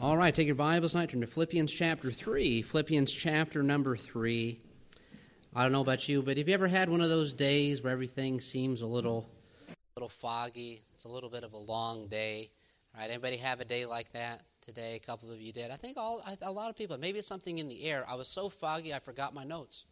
All right, take your Bibles tonight, turn to Philippians chapter 3. Philippians chapter number 3. I don't know about you, but have you ever had one of those days where everything seems a little little foggy? It's a little bit of a long day. All right, anybody have a day like that today? A couple of you did. I think all a lot of people. Maybe it's something in the air. I was so foggy I forgot my notes.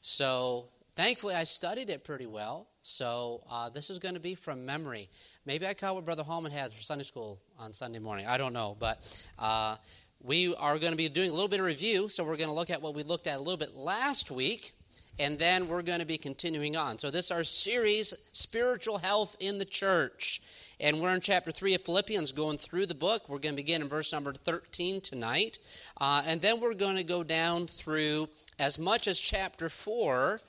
So thankfully, I studied it pretty well. So uh, this is going to be from memory. Maybe I caught what Brother Hallman had for Sunday school on Sunday morning. I don't know, but uh, we are going to be doing a little bit of review. So we're going to look at what we looked at a little bit last week, and then we're going to be continuing on. So this is our series, Spiritual Health in the Church. And we're in chapter 3 of Philippians, going through the book. We're going to begin in verse number 13 tonight. Uh, and then we're going to go down through as much as chapter 4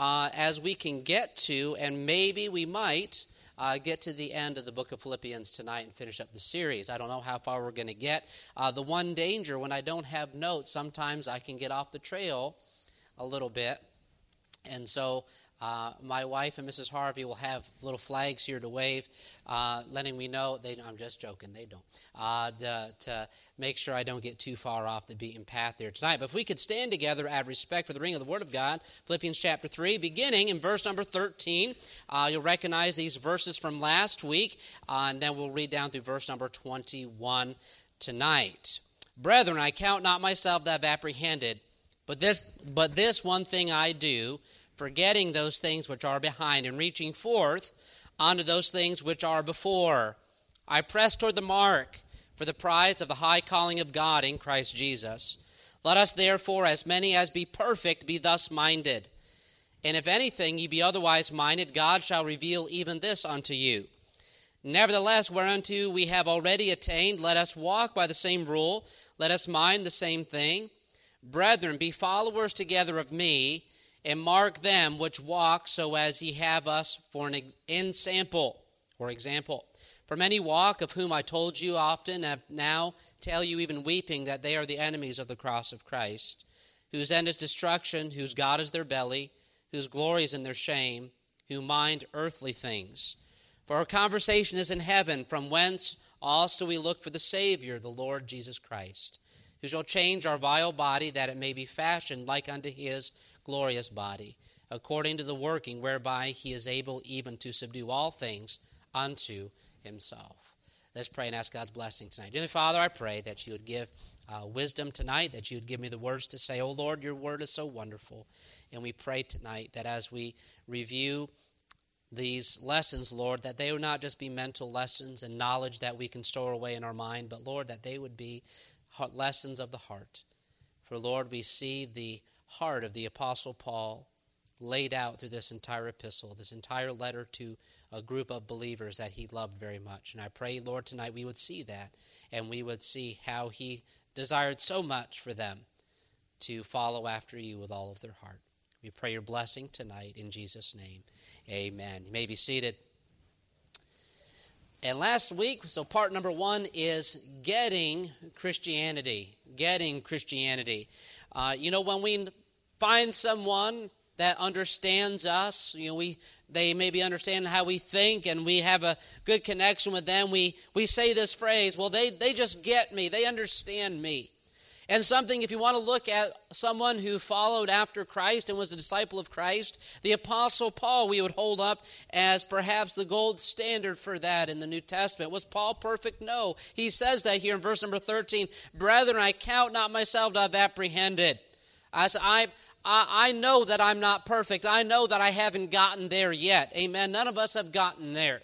uh, as we can get to, and maybe we might uh, get to the end of the book of Philippians tonight and finish up the series. I don't know how far we're going to get. Uh, the one danger when I don't have notes, sometimes I can get off the trail a little bit. And so uh, my wife and Mrs. Harvey will have little flags here to wave, uh, letting me know. They, I'm just joking, they don't. Uh, to, to, make sure I don't get too far off the beaten path there tonight. But if we could stand together out of respect for the ring of the Word of God, Philippians chapter 3, beginning in verse number 13. Uh, you'll recognize these verses from last week, uh, and then we'll read down through verse number 21 tonight. Brethren, I count not myself that I've apprehended, but this, but this one thing I do forgetting those things which are behind and reaching forth unto those things which are before. I press toward the mark for the prize of the high calling of God in Christ Jesus. Let us therefore, as many as be perfect, be thus minded. And if anything ye be otherwise minded, God shall reveal even this unto you. Nevertheless, whereunto we have already attained, let us walk by the same rule, let us mind the same thing. Brethren, be followers together of me, and mark them which walk so as ye have us for an ensample or example. For many walk, of whom I told you often, and now tell you even weeping, that they are the enemies of the cross of Christ, whose end is destruction, whose God is their belly, whose glory is in their shame, who mind earthly things. For our conversation is in heaven, from whence also we look for the Savior, the Lord Jesus Christ, who shall change our vile body, that it may be fashioned like unto his glorious body, according to the working whereby he is able even to subdue all things unto himself. Let's pray and ask God's blessing tonight. Dear Father, I pray that you would give uh, wisdom tonight, that you would give me the words to say, Oh Lord, your word is so wonderful. And we pray tonight that as we review these lessons, Lord, that they would not just be mental lessons and knowledge that we can store away in our mind, but Lord, that they would be lessons of the heart. For Lord, we see the heart of the Apostle Paul laid out through this entire epistle, this entire letter to a group of believers that he loved very much. And I pray, Lord, tonight we would see that and we would see how he desired so much for them to follow after you with all of their heart. We pray your blessing tonight in Jesus' name. Amen. You may be seated. And last week, so part number one is getting Christianity. Getting Christianity. Uh, you know, when we find someone that understands us, you know, we they maybe understand how we think and we have a good connection with them, we, we say this phrase, well, they, they just get me, they understand me. And something, if you want to look at someone who followed after Christ and was a disciple of Christ, the Apostle Paul, we would hold up as perhaps the gold standard for that in the New Testament. Was Paul perfect? No. He says that here in verse number 13 Brethren, I count not myself to have apprehended. As I, I, I know that I'm not perfect. I know that I haven't gotten there yet. Amen. None of us have gotten there.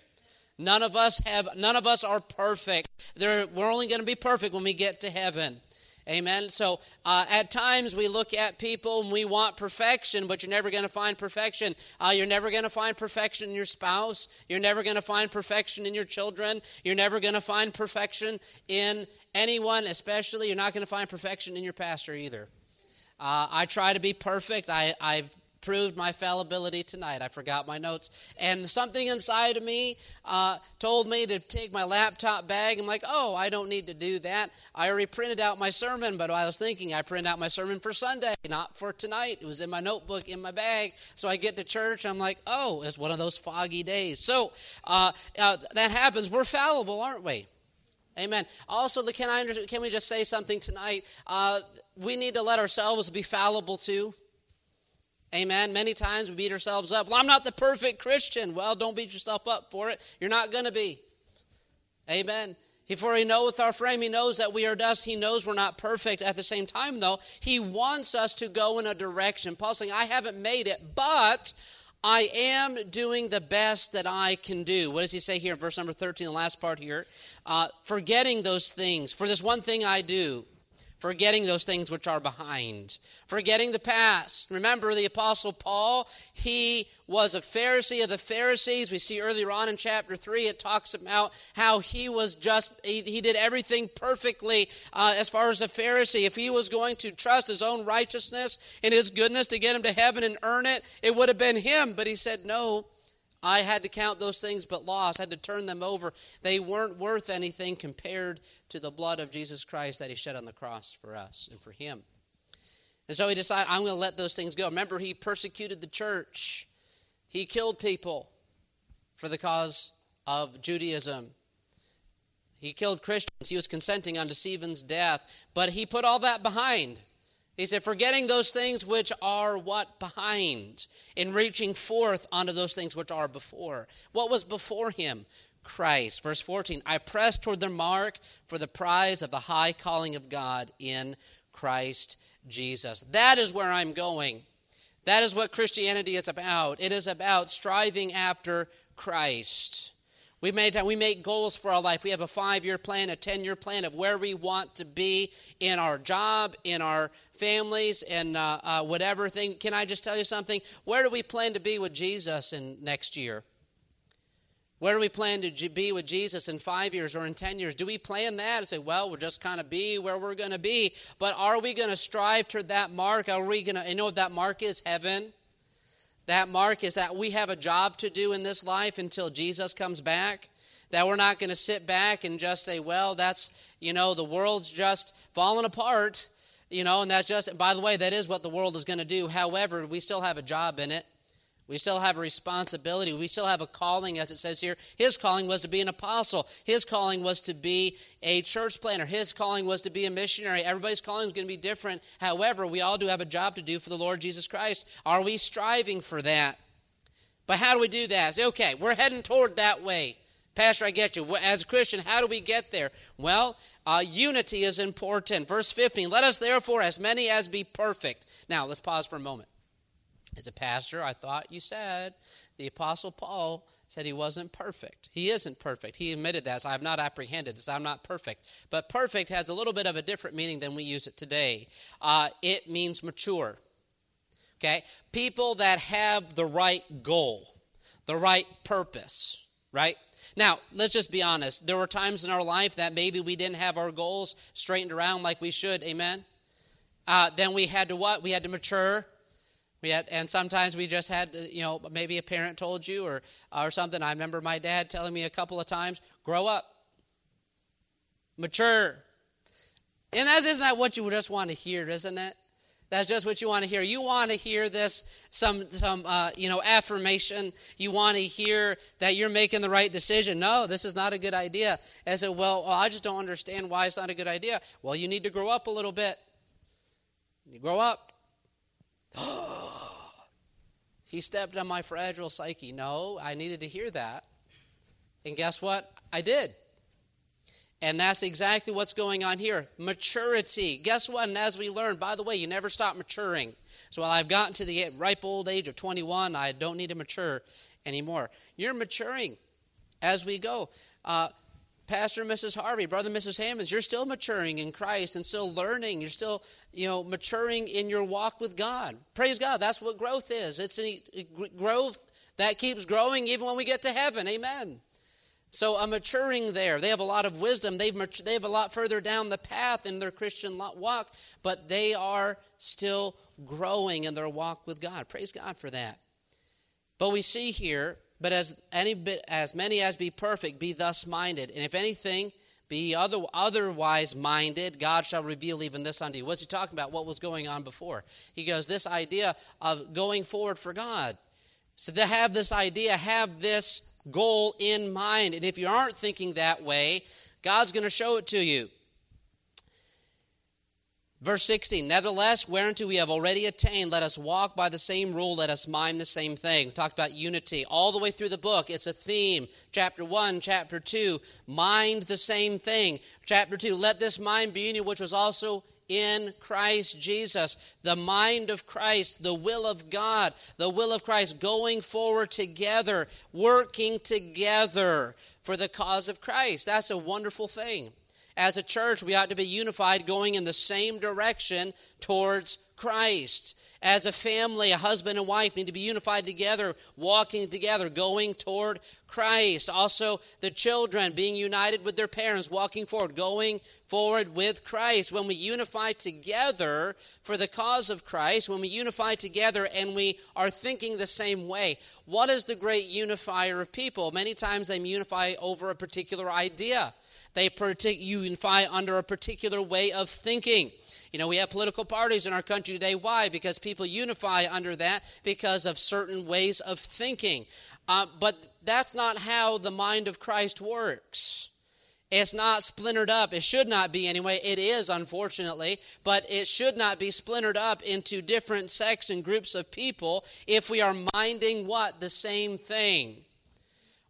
None of us have. None of us are perfect. There, we're only going to be perfect when we get to heaven. Amen. So uh, at times we look at people and we want perfection, but you're never going to find perfection. Uh, you're never going to find perfection in your spouse. You're never going to find perfection in your children. You're never going to find perfection in anyone, especially you're not going to find perfection in your pastor either. Uh, I try to be perfect. I, I've proved my fallibility tonight. I forgot my notes. And something inside of me uh, told me to take my laptop bag. I'm like, oh, I don't need to do that. I already printed out my sermon, but I was thinking I printed out my sermon for Sunday, not for tonight. It was in my notebook in my bag. So I get to church. I'm like, oh, it's one of those foggy days. So uh, uh, that happens. We're fallible, aren't we? Amen. Also, can I can we just say something tonight? Uh, we need to let ourselves be fallible too. Amen. Many times we beat ourselves up. Well, I'm not the perfect Christian. Well, don't beat yourself up for it. You're not going to be. Amen. For he knoweth our frame, he knows that we are dust. He knows we're not perfect. At the same time, though, he wants us to go in a direction. Paul's saying, I haven't made it, but I am doing the best that I can do. What does he say here in verse number 13, the last part here? Uh, forgetting those things. For this one thing I do, forgetting those things which are behind, forgetting the past. Remember the Apostle Paul, he was a Pharisee of the Pharisees. We see earlier on in chapter 3, it talks about how he was just, he, he did everything perfectly uh, as far as a Pharisee. If he was going to trust his own righteousness and his goodness to get him to heaven and earn it, it would have been him. But he said, no. I had to count those things but loss. I had to turn them over. They weren't worth anything compared to the blood of Jesus Christ that he shed on the cross for us and for him. And so he decided, I'm going to let those things go. Remember, he persecuted the church, he killed people for the cause of Judaism. He killed Christians. He was consenting unto Stephen's death, but he put all that behind. He said, forgetting those things which are what? Behind, in reaching forth onto those things which are before. What was before him? Christ. Verse 14, I press toward the mark for the prize of the high calling of God in Christ Jesus. That is where I'm going. That is what Christianity is about. It is about striving after Christ. We make, we make goals for our life. We have a five year plan, a 10 year plan of where we want to be in our job, in our families, and uh, uh, whatever thing. Can I just tell you something? Where do we plan to be with Jesus in next year? Where do we plan to be with Jesus in five years or in 10 years? Do we plan that and say, well, we'll just kind of be where we're going to be? But are we going to strive toward that mark? Are we going to, you know what that mark is? Heaven. That mark is that we have a job to do in this life until Jesus comes back. That we're not going to sit back and just say, well, that's, you know, the world's just falling apart, you know, and that's just, by the way, that is what the world is going to do. However, we still have a job in it. We still have a responsibility. We still have a calling, as it says here. His calling was to be an apostle. His calling was to be a church planter. His calling was to be a missionary. Everybody's calling is going to be different. However, we all do have a job to do for the Lord Jesus Christ. Are we striving for that? But how do we do that? Say, okay, we're heading toward that way. Pastor, I get you. As a Christian, how do we get there? Well, uh, unity is important. Verse 15 Let us therefore, as many as be perfect. Now, let's pause for a moment. As a pastor, I thought you said the Apostle Paul said he wasn't perfect. He isn't perfect. He admitted that. So I have not apprehended. So I'm not perfect. But perfect has a little bit of a different meaning than we use it today. Uh, it means mature. Okay? People that have the right goal, the right purpose, right? Now, let's just be honest. There were times in our life that maybe we didn't have our goals straightened around like we should. Amen? Uh, then we had to what? We had to mature and sometimes we just had, you know, maybe a parent told you or, or something. I remember my dad telling me a couple of times, grow up, mature. And that, isn't that what you just want to hear, isn't it? That's just what you want to hear. You want to hear this, some, some, uh, you know, affirmation. You want to hear that you're making the right decision. No, this is not a good idea. I said, well, well, I just don't understand why it's not a good idea. Well, you need to grow up a little bit. You grow up. he stepped on my fragile psyche. No, I needed to hear that. And guess what? I did. And that's exactly what's going on here. Maturity. Guess what? And as we learn, by the way, you never stop maturing. So while I've gotten to the ripe old age of 21, I don't need to mature anymore. You're maturing as we go. Uh, Pastor Mrs. Harvey, Brother Mrs. Hammonds, you're still maturing in Christ and still learning. You're still, you know, maturing in your walk with God. Praise God. That's what growth is. It's a growth that keeps growing even when we get to heaven. Amen. So a maturing there. They have a lot of wisdom. They've they have a lot further down the path in their Christian walk, but they are still growing in their walk with God. Praise God for that. But we see here but as any bit, as many as be perfect, be thus minded. And if anything be other, otherwise minded, God shall reveal even this unto you. What's he talking about? What was going on before? He goes, this idea of going forward for God. So to have this idea, have this goal in mind. And if you aren't thinking that way, God's going to show it to you. Verse 16, nevertheless, whereunto we have already attained, let us walk by the same rule, let us mind the same thing. We talked about unity all the way through the book. It's a theme. Chapter 1, chapter 2, mind the same thing. Chapter 2, let this mind be in you, which was also in Christ Jesus. The mind of Christ, the will of God, the will of Christ going forward together, working together for the cause of Christ. That's a wonderful thing. As a church, we ought to be unified, going in the same direction towards Christ. As a family, a husband and wife need to be unified together, walking together, going toward Christ. Also, the children being united with their parents, walking forward, going forward with Christ. When we unify together for the cause of Christ, when we unify together and we are thinking the same way, what is the great unifier of people? Many times they unify over a particular idea. They unify under a particular way of thinking. You know, we have political parties in our country today. Why? Because people unify under that because of certain ways of thinking. Uh, but that's not how the mind of Christ works. It's not splintered up. It should not be anyway. It is, unfortunately, but it should not be splintered up into different sects and groups of people if we are minding what? The same thing.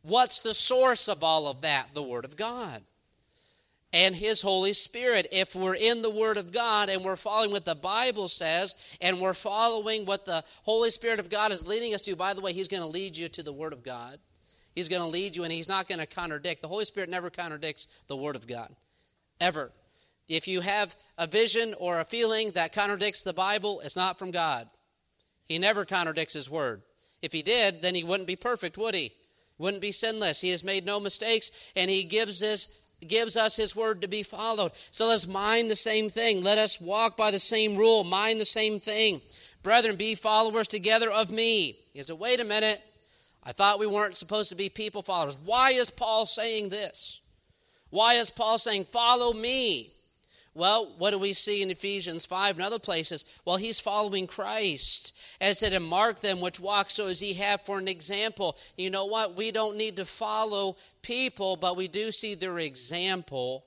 What's the source of all of that? The Word of God and His Holy Spirit. If we're in the Word of God and we're following what the Bible says and we're following what the Holy Spirit of God is leading us to, by the way, He's going to lead you to the Word of God. He's going to lead you and He's not going to contradict. The Holy Spirit never contradicts the Word of God, ever. If you have a vision or a feeling that contradicts the Bible, it's not from God. He never contradicts His Word. If He did, then He wouldn't be perfect, would He? Wouldn't be sinless. He has made no mistakes, and He gives us gives us his word to be followed. So let's mind the same thing. Let us walk by the same rule, mind the same thing. Brethren, be followers together of me. He said, wait a minute. I thought we weren't supposed to be people followers. Why is Paul saying this? Why is Paul saying, follow me? Well, what do we see in Ephesians 5 and other places? Well, he's following Christ. As said, and mark them which walk so as ye have for an example. You know what? We don't need to follow people, but we do see their example.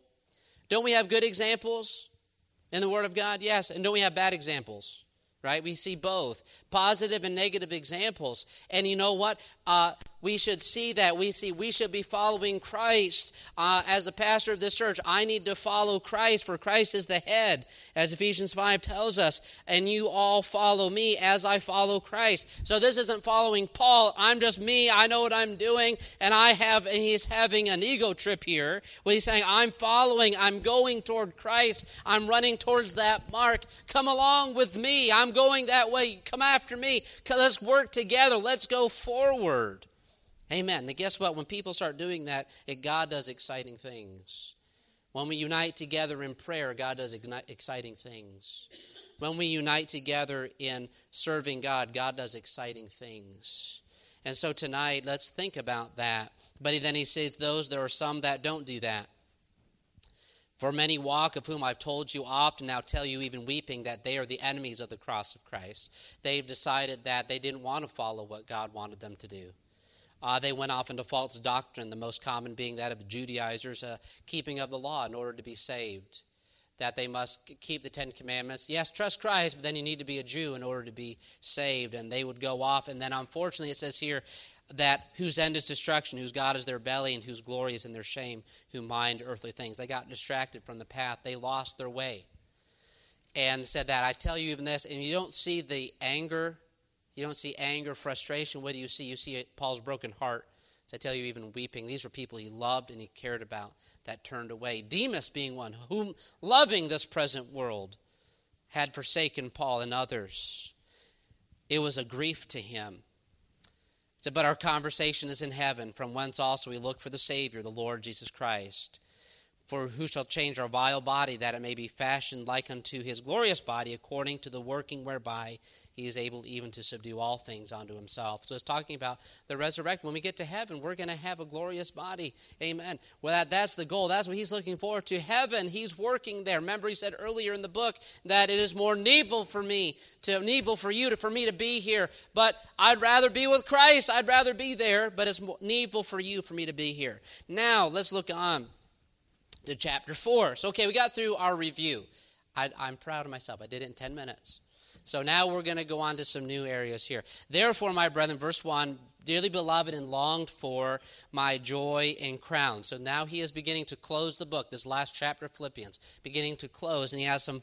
Don't we have good examples in the Word of God? Yes. And don't we have bad examples? Right? We see both positive and negative examples. And you know what? Uh, we should see that. We see we should be following Christ. Uh, as a pastor of this church, I need to follow Christ, for Christ is the head, as Ephesians 5 tells us. And you all follow me as I follow Christ. So this isn't following Paul. I'm just me. I know what I'm doing. And I have, and he's having an ego trip here. When he's saying, I'm following, I'm going toward Christ. I'm running towards that mark. Come along with me. I'm going that way. Come after me. Let's work together. Let's go forward. Amen. Now, guess what? When people start doing that, it, God does exciting things. When we unite together in prayer, God does exciting things. When we unite together in serving God, God does exciting things. And so tonight, let's think about that. But then he says, Those, there are some that don't do that. For many walk, of whom I've told you oft, and now tell you even weeping, that they are the enemies of the cross of Christ. They've decided that they didn't want to follow what God wanted them to do. Uh, they went off into false doctrine, the most common being that of the Judaizers, uh, keeping of the law in order to be saved. That they must keep the Ten Commandments. Yes, trust Christ, but then you need to be a Jew in order to be saved. And they would go off. And then, unfortunately, it says here that whose end is destruction, whose God is their belly, and whose glory is in their shame, who mind earthly things. They got distracted from the path, they lost their way. And said that, I tell you even this, and you don't see the anger you don't see anger, frustration. What do you see? You see Paul's broken heart. As I tell you, even weeping. These were people he loved and he cared about that turned away. Demas being one, whom loving this present world had forsaken Paul and others. It was a grief to him. But our conversation is in heaven, from whence also we look for the Savior, the Lord Jesus Christ. For who shall change our vile body, that it may be fashioned like unto his glorious body, according to the working whereby he is able even to subdue all things unto himself. So it's talking about the resurrection. When we get to heaven, we're going to have a glorious body. Amen. Well, that, that's the goal. That's what he's looking forward to. Heaven, he's working there. Remember, he said earlier in the book that it is more needful for me, to needful for you, to, for me to be here. But I'd rather be with Christ. I'd rather be there, but it's needful for you, for me to be here. Now, let's look on to chapter 4. So, okay, we got through our review. I, I'm proud of myself. I did it in 10 minutes. So now we're going to go on to some new areas here. Therefore, my brethren, verse 1 dearly beloved and longed for my joy and crown. So now he is beginning to close the book, this last chapter of Philippians, beginning to close, and he has some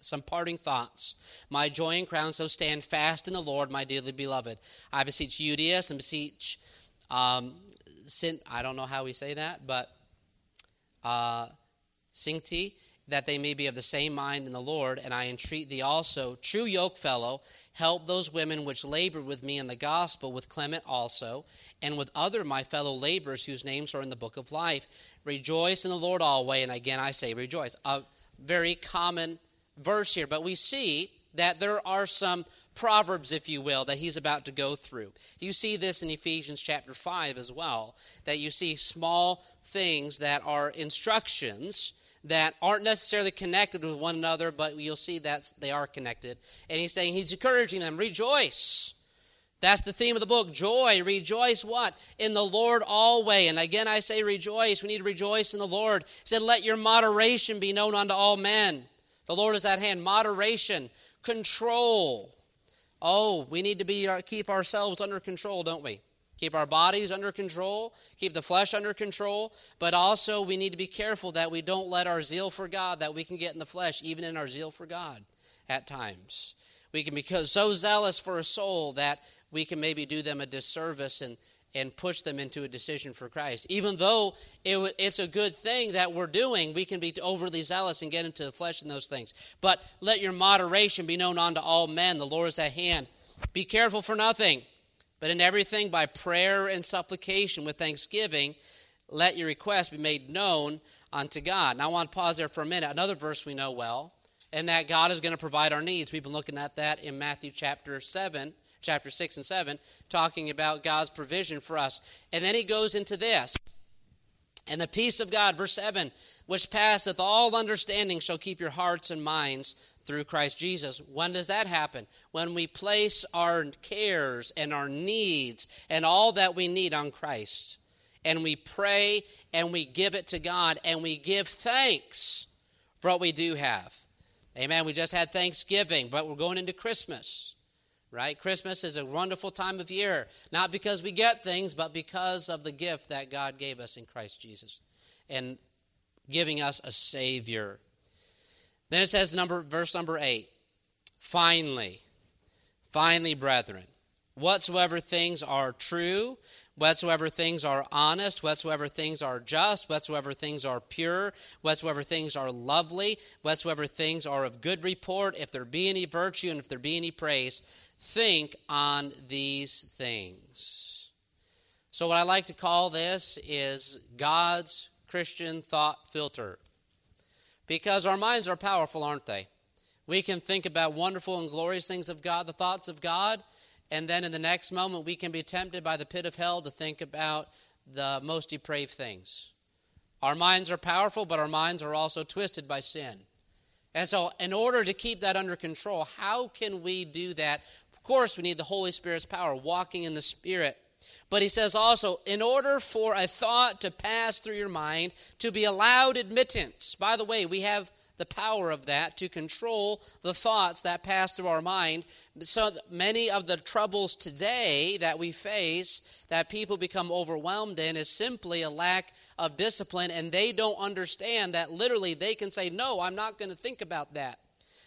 some parting thoughts. My joy and crown, so stand fast in the Lord, my dearly beloved. I beseech Euodias and beseech um, Sin, I don't know how we say that, but uh, Syntyche that they may be of the same mind in the Lord. And I entreat thee also, true yokefellow, help those women which labor with me in the gospel, with Clement also, and with other my fellow laborers whose names are in the book of life. Rejoice in the Lord always. And again I say rejoice. A very common verse here, but we see that there are some proverbs, if you will, that he's about to go through. You see this in Ephesians chapter 5 as well, that you see small things that are instructions that aren't necessarily connected with one another, but you'll see that they are connected. And he's saying he's encouraging them, rejoice. That's the theme of the book. Joy. Rejoice what? In the Lord always. And again, I say rejoice. We need to rejoice in the Lord. He said, Let your moderation be known unto all men. The Lord is at hand. Moderation, control. Oh, we need to be uh, keep ourselves under control, don't we? Keep our bodies under control, keep the flesh under control, but also we need to be careful that we don't let our zeal for God, that we can get in the flesh, even in our zeal for God at times. We can be so zealous for a soul that we can maybe do them a disservice and, and push them into a decision for Christ. Even though it, it's a good thing that we're doing, we can be overly zealous and get into the flesh in those things. But let your moderation be known unto all men. The Lord is at hand. Be careful for nothing but in everything, by prayer and supplication with thanksgiving, let your requests be made known unto God. Now, I want to pause there for a minute. Another verse we know well, and that God is going to provide our needs. We've been looking at that in Matthew chapter 7, chapter 6 and 7, talking about God's provision for us. And then he goes into this. And the peace of God, verse 7, which passeth all understanding, shall keep your hearts and minds through Christ Jesus. When does that happen? When we place our cares and our needs and all that we need on Christ. And we pray and we give it to God and we give thanks for what we do have. Amen. We just had Thanksgiving, but we're going into Christmas. Right? Christmas is a wonderful time of year, not because we get things, but because of the gift that God gave us in Christ Jesus and giving us a Savior. Then it says, number, verse number 8 Finally, finally, brethren, whatsoever things are true, whatsoever things are honest, whatsoever things are just, whatsoever things are pure, whatsoever things are lovely, whatsoever things are of good report, if there be any virtue and if there be any praise, think on these things. So, what I like to call this is God's Christian thought filter. Because our minds are powerful, aren't they? We can think about wonderful and glorious things of God, the thoughts of God, and then in the next moment we can be tempted by the pit of hell to think about the most depraved things. Our minds are powerful, but our minds are also twisted by sin. And so, in order to keep that under control, how can we do that? Of course, we need the Holy Spirit's power, walking in the Spirit. But he says also, in order for a thought to pass through your mind, to be allowed admittance. By the way, we have the power of that to control the thoughts that pass through our mind. So many of the troubles today that we face, that people become overwhelmed in, is simply a lack of discipline, and they don't understand that literally they can say, No, I'm not going to think about that.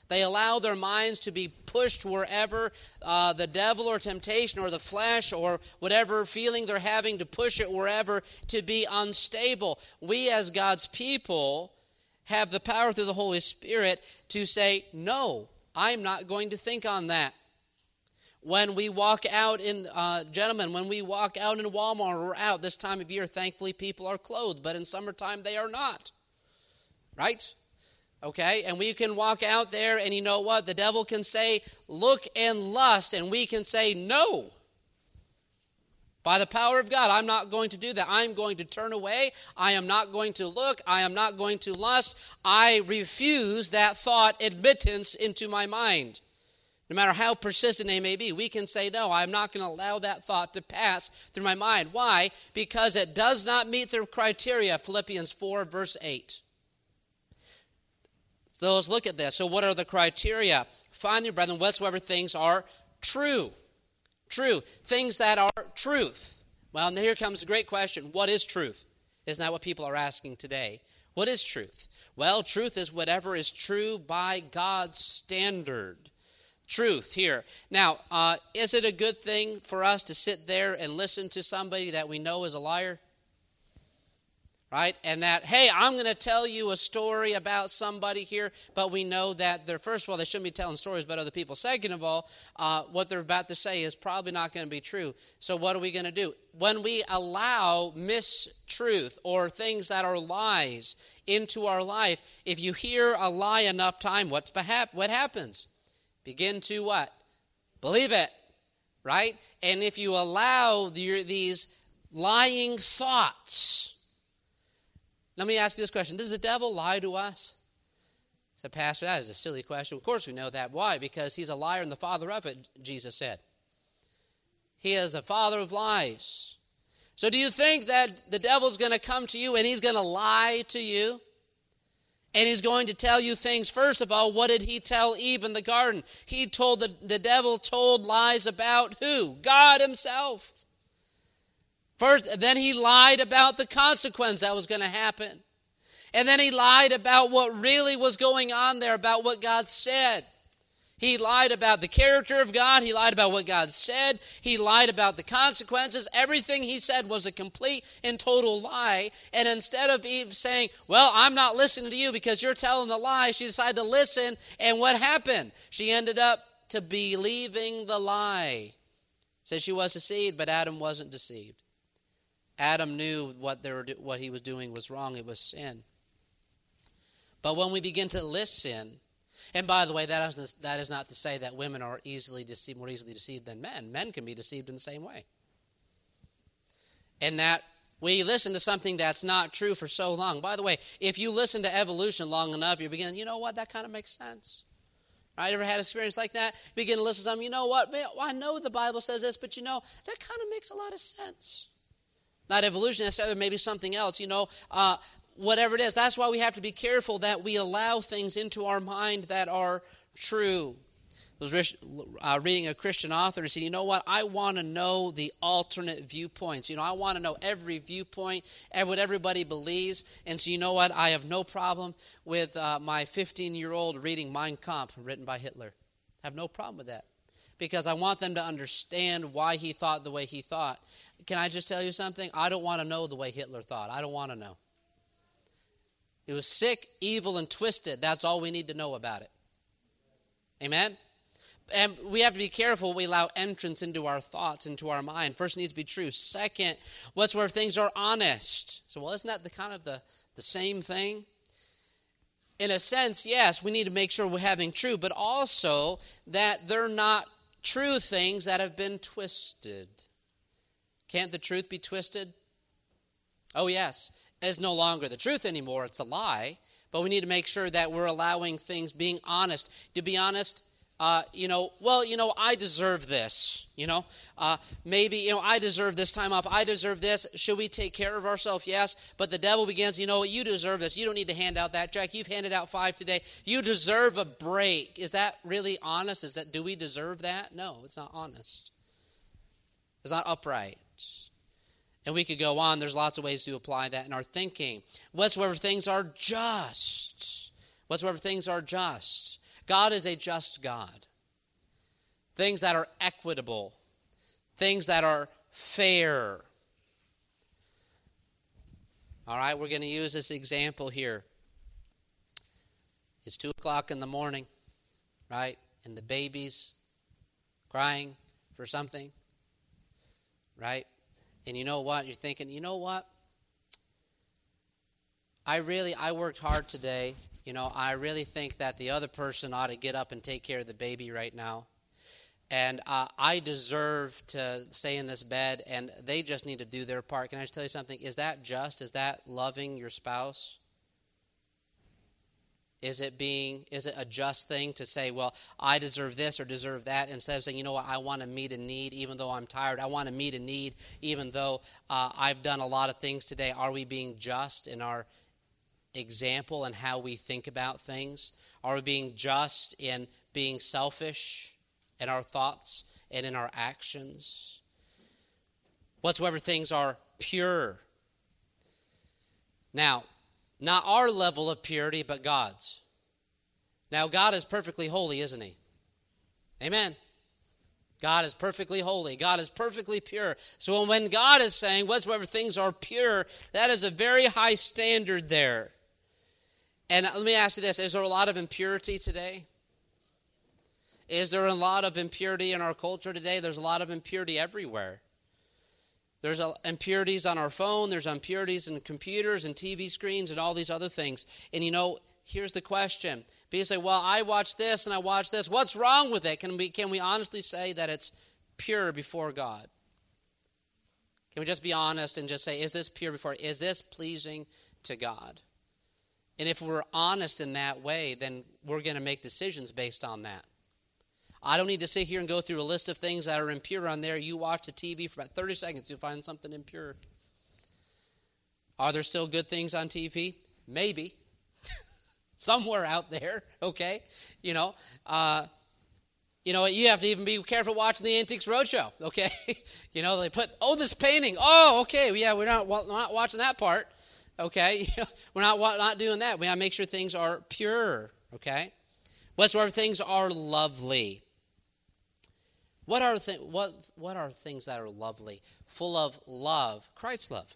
They allow their minds to be pushed wherever uh, the devil or temptation or the flesh or whatever feeling they're having to push it wherever to be unstable. We, as God's people, have the power through the Holy Spirit to say, No, I'm not going to think on that. When we walk out in, uh, gentlemen, when we walk out in Walmart or out this time of year, thankfully people are clothed, but in summertime they are not. Right? Okay? And we can walk out there, and you know what? The devil can say, Look and lust, and we can say, No. By the power of God, I'm not going to do that. I'm going to turn away. I am not going to look. I am not going to lust. I refuse that thought admittance into my mind. No matter how persistent they may be, we can say, No, I'm not going to allow that thought to pass through my mind. Why? Because it does not meet the criteria, Philippians 4, verse 8. So let's look at this. So, what are the criteria? Finally, brethren, whatsoever things are true. True. Things that are truth. Well, and here comes a great question What is truth? Isn't that what people are asking today? What is truth? Well, truth is whatever is true by God's standard. Truth here. Now, uh, is it a good thing for us to sit there and listen to somebody that we know is a liar? Right? And that, hey, I'm going to tell you a story about somebody here, but we know that they're, first of all, they shouldn't be telling stories about other people. Second of all, uh, what they're about to say is probably not going to be true. So, what are we going to do? When we allow mistruth or things that are lies into our life, if you hear a lie enough time, what's what happens? Begin to what? Believe it, right? And if you allow the, these lying thoughts, let me ask you this question Does the devil lie to us? said, Pastor, that is a silly question. Of course we know that. Why? Because he's a liar and the father of it, Jesus said. He is the father of lies. So do you think that the devil's going to come to you and he's going to lie to you? And he's going to tell you things. First of all, what did he tell Eve in the garden? He told the, the devil told lies about who? God himself. First, then he lied about the consequence that was going to happen. And then he lied about what really was going on there, about what God said. He lied about the character of God. He lied about what God said. He lied about the consequences. Everything he said was a complete and total lie. And instead of Eve saying, Well, I'm not listening to you because you're telling the lie, she decided to listen. And what happened? She ended up to believing the lie. Says she was deceived, but Adam wasn't deceived. Adam knew what, they were, what he was doing was wrong, it was sin. But when we begin to listen, and by the way, that is, that is not to say that women are easily deceived, more easily deceived than men. Men can be deceived in the same way. And that we listen to something that's not true for so long. By the way, if you listen to evolution long enough, you begin, you know what, that kind of makes sense. Right? Ever had an experience like that? Begin to listen to something, you know what, man, I know the Bible says this, but you know, that kind of makes a lot of sense. Not evolution necessarily, maybe something else, you know, uh, whatever it is. That's why we have to be careful that we allow things into our mind that are true. I was uh, reading a Christian author and said, you know what? I want to know the alternate viewpoints. You know, I want to know every viewpoint and what everybody believes. And so, you know what? I have no problem with uh, my 15 year old reading Mein Kampf, written by Hitler. I have no problem with that because I want them to understand why he thought the way he thought. Can I just tell you something? I don't want to know the way Hitler thought. I don't want to know. It was sick, evil, and twisted. That's all we need to know about it. Amen? And we have to be careful we allow entrance into our thoughts, into our mind. First, needs to be true. Second, what's where things are honest. So, well, isn't that the kind of the, the same thing? In a sense, yes, we need to make sure we're having true, but also that they're not true things that have been twisted. Can't the truth be twisted? Oh, yes. It's no longer the truth anymore, it's a lie. But we need to make sure that we're allowing things, being honest. To be honest, uh, you know, well, you know, I deserve this. You know, uh, maybe, you know, I deserve this time off. I deserve this. Should we take care of ourselves? Yes. But the devil begins, you know, you deserve this. You don't need to hand out that jack You've handed out five today. You deserve a break. Is that really honest? Is that, do we deserve that? No, it's not honest. It's not upright. And we could go on. There's lots of ways to apply that in our thinking. Whatsoever things are just. Whatsoever things are just. God is a just God. Things that are equitable. Things that are fair. All right, we're going to use this example here. It's 2 o'clock in the morning, right? And the baby's crying for something, right? And you know what? You're thinking, you know what? I really, I worked hard today. You know, I really think that the other person ought to get up and take care of the baby right now. And uh, I deserve to stay in this bed, and they just need to do their part. Can I just tell you something? Is that just? Is that loving your spouse? Is it being is it a just thing to say, well, I deserve this or deserve that, instead of saying, you know what, I want to meet a need even though I'm tired. I want to meet a need even though uh, I've done a lot of things today. Are we being just in our example and how we think about things? Are we being just in being selfish in our thoughts and in our actions? Whatsoever things are pure. Now, not our level of purity, but God's. Now, God is perfectly holy, isn't He? Amen. God is perfectly holy. God is perfectly pure. So when God is saying whatsoever things are pure, that is a very high standard there. And let me ask you this is there a lot of impurity today? Is there a lot of impurity in our culture today? There's a lot of impurity everywhere. There's impurities on our phone, there's impurities in computers and TV screens and all these other things. And you know, here's the question. People say, well, I watch this and I watch this. What's wrong with it? Can we, can we honestly say that it's pure before God? Can we just be honest and just say, is this pure before? Is this pleasing to God? And if we're honest in that way, then we're going to make decisions based on that. I don't need to sit here and go through a list of things that are impure on there. You watch the TV for about 30 seconds, you'll find something impure. Are there still good things on TV? Maybe. Somewhere out there, okay? You know, uh, you know, you have to even be careful watching the Antiques Roadshow, okay? you know, they put, oh, this painting. Oh, okay, yeah, we're not, not watching that part, okay? we're not, not doing that. We got to make sure things are pure, okay? Whatsoever things are lovely. What are, th- what, what are things that are lovely? Full of love, Christ's love.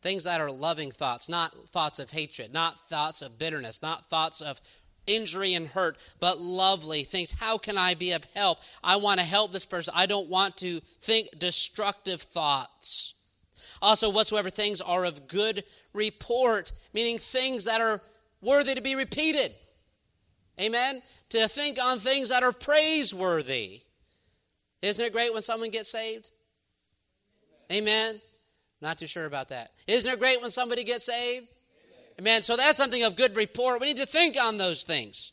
Things that are loving thoughts, not thoughts of hatred, not thoughts of bitterness, not thoughts of injury and hurt, but lovely things. How can I be of help? I want to help this person. I don't want to think destructive thoughts. Also, whatsoever things are of good report, meaning things that are worthy to be repeated. Amen? To think on things that are praiseworthy. Isn't it great when someone gets saved? Amen. Not too sure about that. Isn't it great when somebody gets saved? Amen. So that's something of good report. We need to think on those things.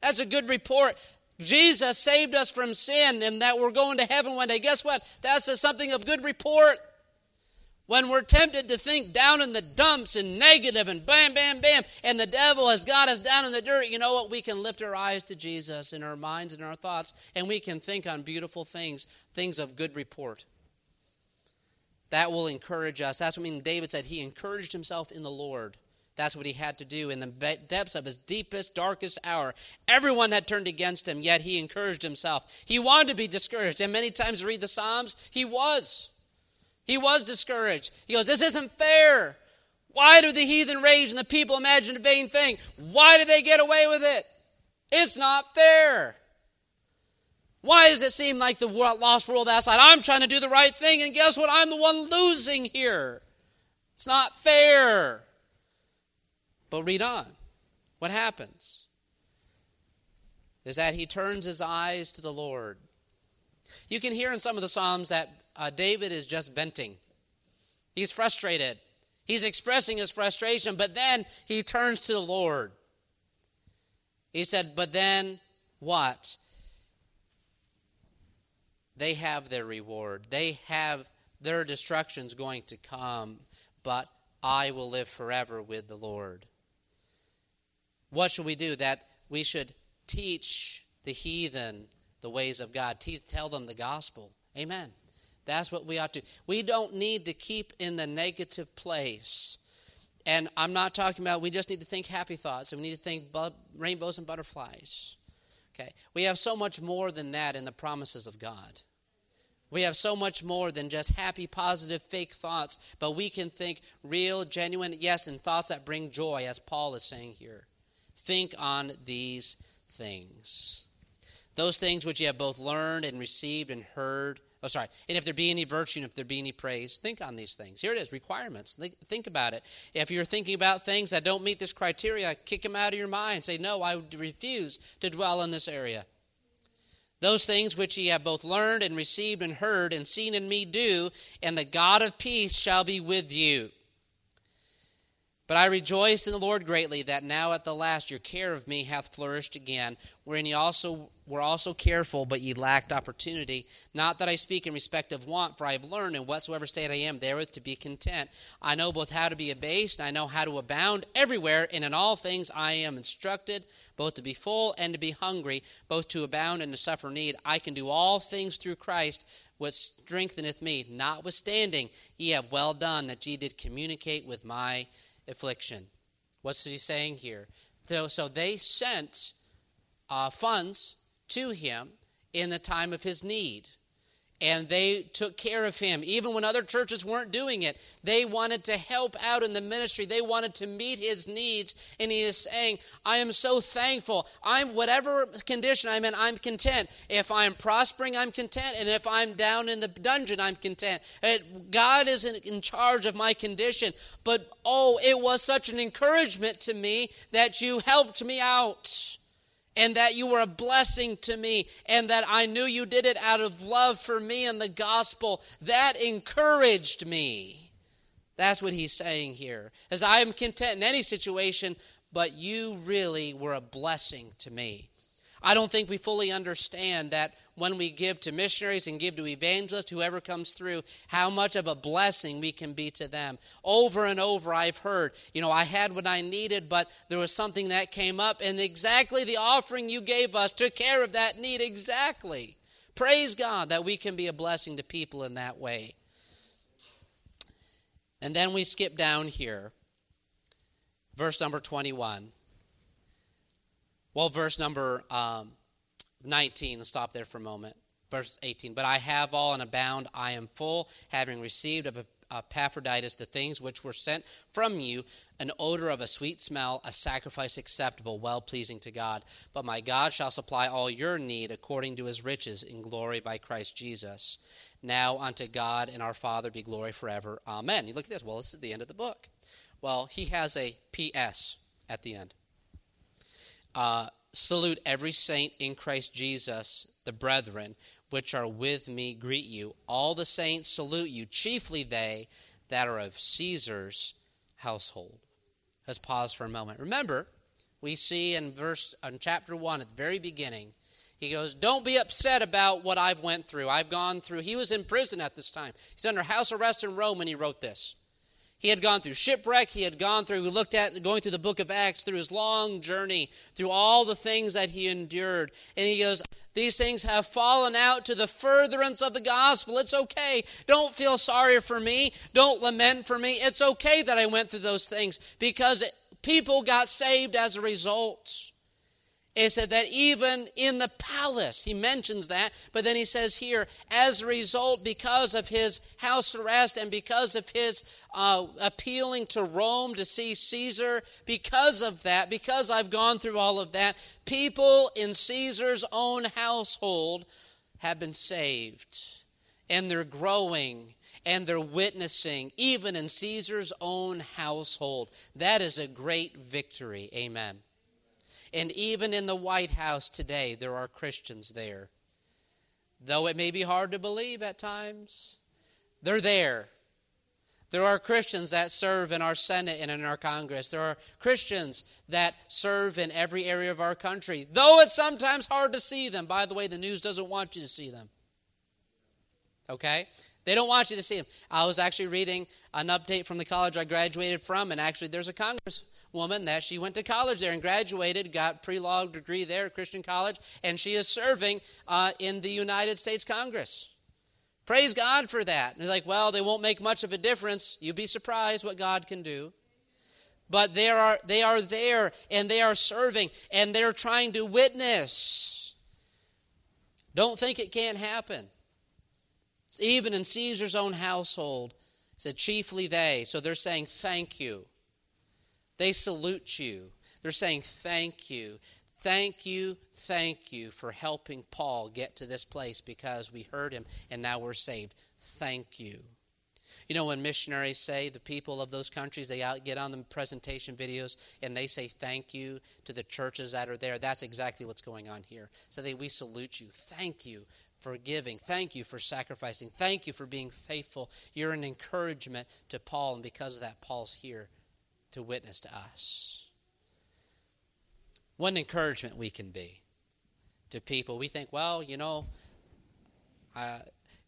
That's a good report. Jesus saved us from sin and that we're going to heaven one day. Guess what? That's something of good report. When we're tempted to think down in the dumps and negative and bam, bam, bam, and the devil has got us down in the dirt, you know what? We can lift our eyes to Jesus in our minds and our thoughts, and we can think on beautiful things, things of good report. That will encourage us. That's what I mean. David said he encouraged himself in the Lord. That's what he had to do in the depths of his deepest, darkest hour. Everyone had turned against him, yet he encouraged himself. He wanted to be discouraged, and many times read the Psalms, he was. He was discouraged. He goes, This isn't fair. Why do the heathen rage and the people imagine a vain thing? Why do they get away with it? It's not fair. Why does it seem like the lost world outside? I'm trying to do the right thing, and guess what? I'm the one losing here. It's not fair. But read on. What happens? Is that he turns his eyes to the Lord. You can hear in some of the Psalms that uh, David is just venting. He's frustrated. He's expressing his frustration, but then he turns to the Lord. He said, But then what? They have their reward. They have their destruction's going to come, but I will live forever with the Lord. What should we do? That we should teach the heathen the ways of God, teach, tell them the gospel. Amen. That's what we ought to. We don't need to keep in the negative place. And I'm not talking about we just need to think happy thoughts and we need to think bu- rainbows and butterflies. Okay. We have so much more than that in the promises of God. We have so much more than just happy, positive, fake thoughts, but we can think real, genuine, yes, and thoughts that bring joy, as Paul is saying here. Think on these things. Those things which you have both learned and received and heard Oh, sorry. And if there be any virtue and if there be any praise, think on these things. Here it is requirements. Think about it. If you're thinking about things that don't meet this criteria, kick them out of your mind. Say, no, I refuse to dwell in this area. Those things which ye have both learned and received and heard and seen in me do, and the God of peace shall be with you. But I rejoice in the Lord greatly that now at the last your care of me hath flourished again, wherein ye also were also careful, but ye lacked opportunity. Not that I speak in respect of want, for I have learned in whatsoever state I am therewith to be content. I know both how to be abased, I know how to abound everywhere, and in all things I am instructed, both to be full and to be hungry, both to abound and to suffer need. I can do all things through Christ, which strengtheneth me. Notwithstanding, ye have well done that ye did communicate with my affliction. What's he saying here? So, so they sent uh, funds to him in the time of his need. And they took care of him. Even when other churches weren't doing it they wanted to help out in the ministry. They wanted to meet his needs. And he is saying i am so thankful. I'm whatever condition i'm in i'm content. If i'm prospering i'm content. And if i'm down in the dungeon i'm content. God is in charge of my condition. But oh it was such an encouragement to me that you helped me out and that you were a blessing to me, and that I knew you did it out of love for me and the gospel. That encouraged me. That's what he's saying here. As I am content in any situation, but you really were a blessing to me. I don't think we fully understand that when we give to missionaries and give to evangelists, whoever comes through, how much of a blessing we can be to them. Over and over, I've heard, you know, I had what I needed, but there was something that came up, and exactly the offering you gave us took care of that need exactly. Praise God that we can be a blessing to people in that way. And then we skip down here, verse number 21. Well, verse number um, 19, let's stop there for a moment. Verse 18, but I have all and abound, I am full, having received of Epaphroditus the things which were sent from you, an odor of a sweet smell, a sacrifice acceptable, well pleasing to God. But my God shall supply all your need according to his riches in glory by Christ Jesus. Now unto God and our Father be glory forever. Amen. You look at this. Well, this is the end of the book. Well, he has a P.S. at the end. Uh, Salute every saint in Christ Jesus, the brethren, which are with me, greet you. All the saints salute you, chiefly they that are of Caesar's household. Let's pause for a moment. Remember, we see in verse in chapter 1 at the very beginning, he goes, Don't be upset about what I've went through. I've gone through. He was in prison at this time. He's under house arrest in Rome when he wrote this. He had gone through shipwreck. He had gone through, we looked at going through the book of Acts, through his long journey, through all the things that he endured. And he goes, These things have fallen out to the furtherance of the gospel. It's okay. Don't feel sorry for me. Don't lament for me. It's okay that I went through those things because people got saved as a result. It said that even in the palace, he mentions that, but then he says here, as a result, because of his house arrest and because of his uh, appealing to Rome to see Caesar, because of that, because I've gone through all of that, people in Caesar's own household have been saved. And they're growing and they're witnessing, even in Caesar's own household. That is a great victory. Amen. And even in the White House today, there are Christians there. Though it may be hard to believe at times, they're there. There are Christians that serve in our Senate and in our Congress. There are Christians that serve in every area of our country, though it's sometimes hard to see them. By the way, the news doesn't want you to see them. Okay? They don't want you to see them. I was actually reading an update from the college I graduated from, and actually, there's a Congress woman that she went to college there and graduated, got pre-law degree there at Christian College, and she is serving uh, in the United States Congress. Praise God for that. And they're like, well, they won't make much of a difference. You'd be surprised what God can do. But they are, they are there and they are serving and they're trying to witness. Don't think it can't happen. Even in Caesar's own household, said chiefly they. So they're saying thank you. They salute you. They're saying, Thank you. Thank you, thank you for helping Paul get to this place because we heard him and now we're saved. Thank you. You know, when missionaries say, the people of those countries, they get on the presentation videos and they say thank you to the churches that are there, that's exactly what's going on here. So they, we salute you. Thank you for giving. Thank you for sacrificing. Thank you for being faithful. You're an encouragement to Paul, and because of that, Paul's here to witness to us. What an encouragement we can be to people. We think, well, you know,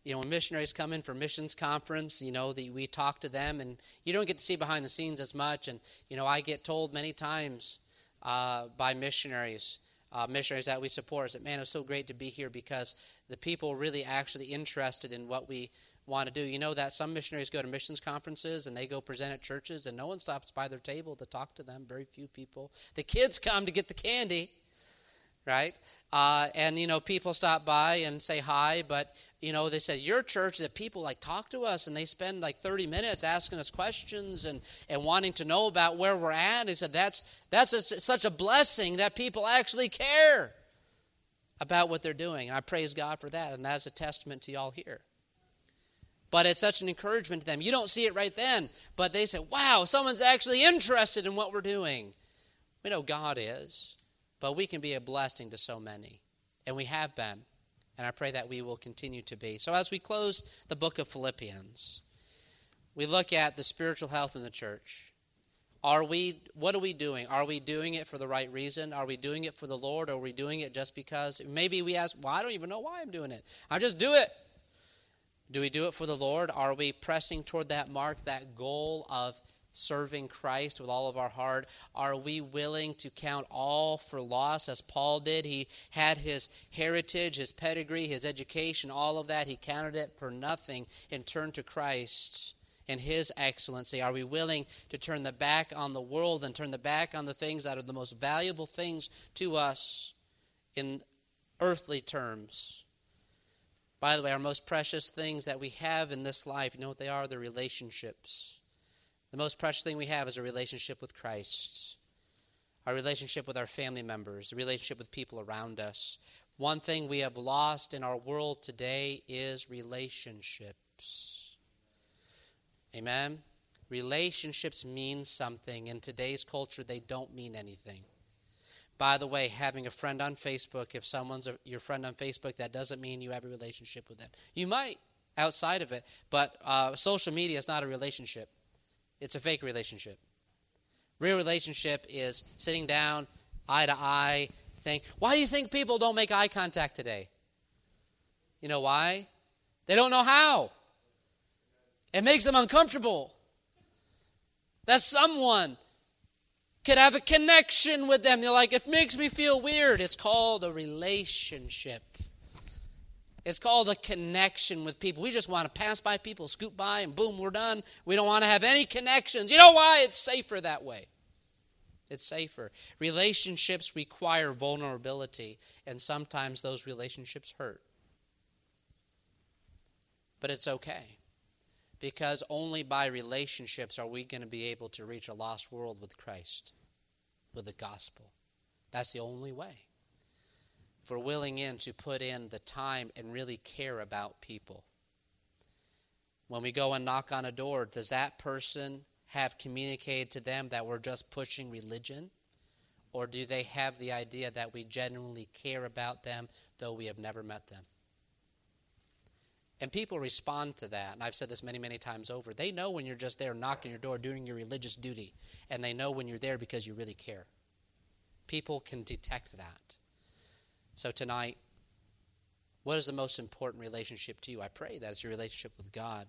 you know, when missionaries come in for missions conference, you know, the, we talk to them, and you don't get to see behind the scenes as much. And you know, I get told many times uh, by missionaries, uh, missionaries that we support, is that man, it's so great to be here because the people really actually interested in what we want to do. You know that some missionaries go to missions conferences and they go present at churches, and no one stops by their table to talk to them. Very few people. The kids come to get the candy, right? Uh, and you know, people stop by and say hi, but you know, they said your church that people like talk to us and they spend like 30 minutes asking us questions and, and wanting to know about where we're at. He said that's that's a, such a blessing that people actually care about what they're doing, and I praise God for that, and that's a testament to y'all here. But it's such an encouragement to them. You don't see it right then, but they say, "Wow, someone's actually interested in what we're doing." We know God is but we can be a blessing to so many. And we have been. And I pray that we will continue to be. So as we close the book of Philippians, we look at the spiritual health in the church. Are we what are we doing? Are we doing it for the right reason? Are we doing it for the Lord or are we doing it just because maybe we ask, well, I don't even know why I'm doing it. I just do it. Do we do it for the Lord? Are we pressing toward that mark, that goal of serving Christ with all of our heart? Are we willing to count all for loss as Paul did? He had his heritage, his pedigree, his education, all of that. He counted it for nothing and turned to Christ and his excellency? Are we willing to turn the back on the world and turn the back on the things that are the most valuable things to us in earthly terms? By the way, our most precious things that we have in this life, you know what they are? The relationships. The most precious thing we have is a relationship with Christ, our relationship with our family members, a relationship with people around us. One thing we have lost in our world today is relationships. Amen? Relationships mean something. In today's culture, they don't mean anything. By the way, having a friend on Facebook, if someone's a, your friend on Facebook, that doesn't mean you have a relationship with them. You might outside of it, but uh, social media is not a relationship. It's a fake relationship. Real relationship is sitting down, eye to eye, think, why do you think people don't make eye contact today? You know why? They don't know how. It makes them uncomfortable. That someone could have a connection with them. They're like, it makes me feel weird. It's called a relationship. It's called a connection with people. We just want to pass by people, scoop by, and boom, we're done. We don't want to have any connections. You know why? It's safer that way. It's safer. Relationships require vulnerability, and sometimes those relationships hurt. But it's okay because only by relationships are we going to be able to reach a lost world with Christ, with the gospel. That's the only way if we're willing in to put in the time and really care about people. When we go and knock on a door, does that person have communicated to them that we're just pushing religion? Or do they have the idea that we genuinely care about them, though we have never met them? And people respond to that. And I've said this many, many times over. They know when you're just there knocking your door, doing your religious duty. And they know when you're there because you really care. People can detect that. So tonight, what is the most important relationship to you? I pray that it's your relationship with God,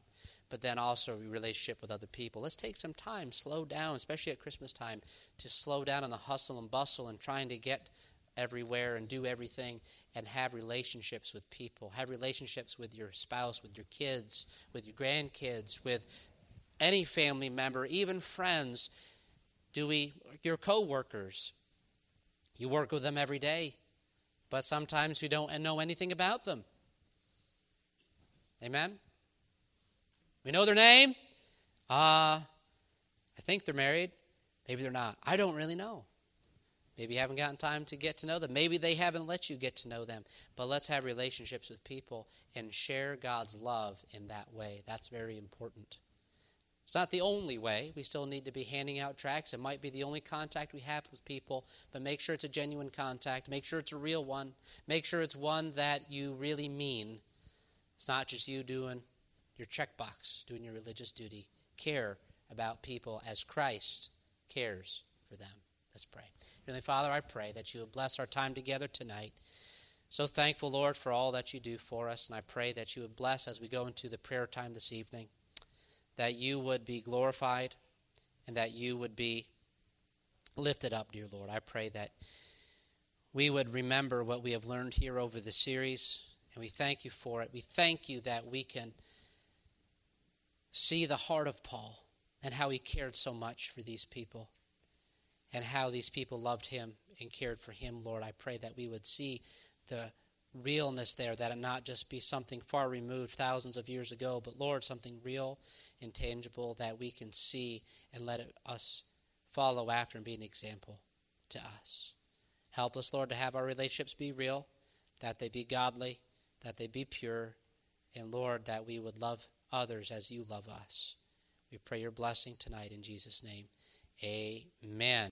but then also your relationship with other people. Let's take some time, slow down, especially at Christmas time, to slow down on the hustle and bustle and trying to get everywhere and do everything and have relationships with people. Have relationships with your spouse, with your kids, with your grandkids, with any family member, even friends. Do we your coworkers? You work with them every day but sometimes we don't know anything about them. Amen? We know their name. Uh, I think they're married. Maybe they're not. I don't really know. Maybe you haven't gotten time to get to know them. Maybe they haven't let you get to know them. But let's have relationships with people and share God's love in that way. That's very important. It's not the only way. We still need to be handing out tracts. It might be the only contact we have with people, but make sure it's a genuine contact. Make sure it's a real one. Make sure it's one that you really mean. It's not just you doing your checkbox, doing your religious duty. Care about people as Christ cares for them. Let's pray. Heavenly Father, I pray that you would bless our time together tonight. So thankful, Lord, for all that you do for us, and I pray that you would bless as we go into the prayer time this evening, that you would be glorified and that you would be lifted up, dear Lord. I pray that we would remember what we have learned here over the series, and we thank you for it. We thank you that we can see the heart of Paul and how he cared so much for these people and how these people loved him and cared for him, Lord. I pray that we would see the realness there, that it not just be something far removed thousands of years ago, but Lord, something real and tangible that we can see and let it, us follow after and be an example to us. Help us, Lord, to have our relationships be real, that they be godly, that they be pure, and Lord, that we would love others as you love us. We pray your blessing tonight in Jesus' name. Amen.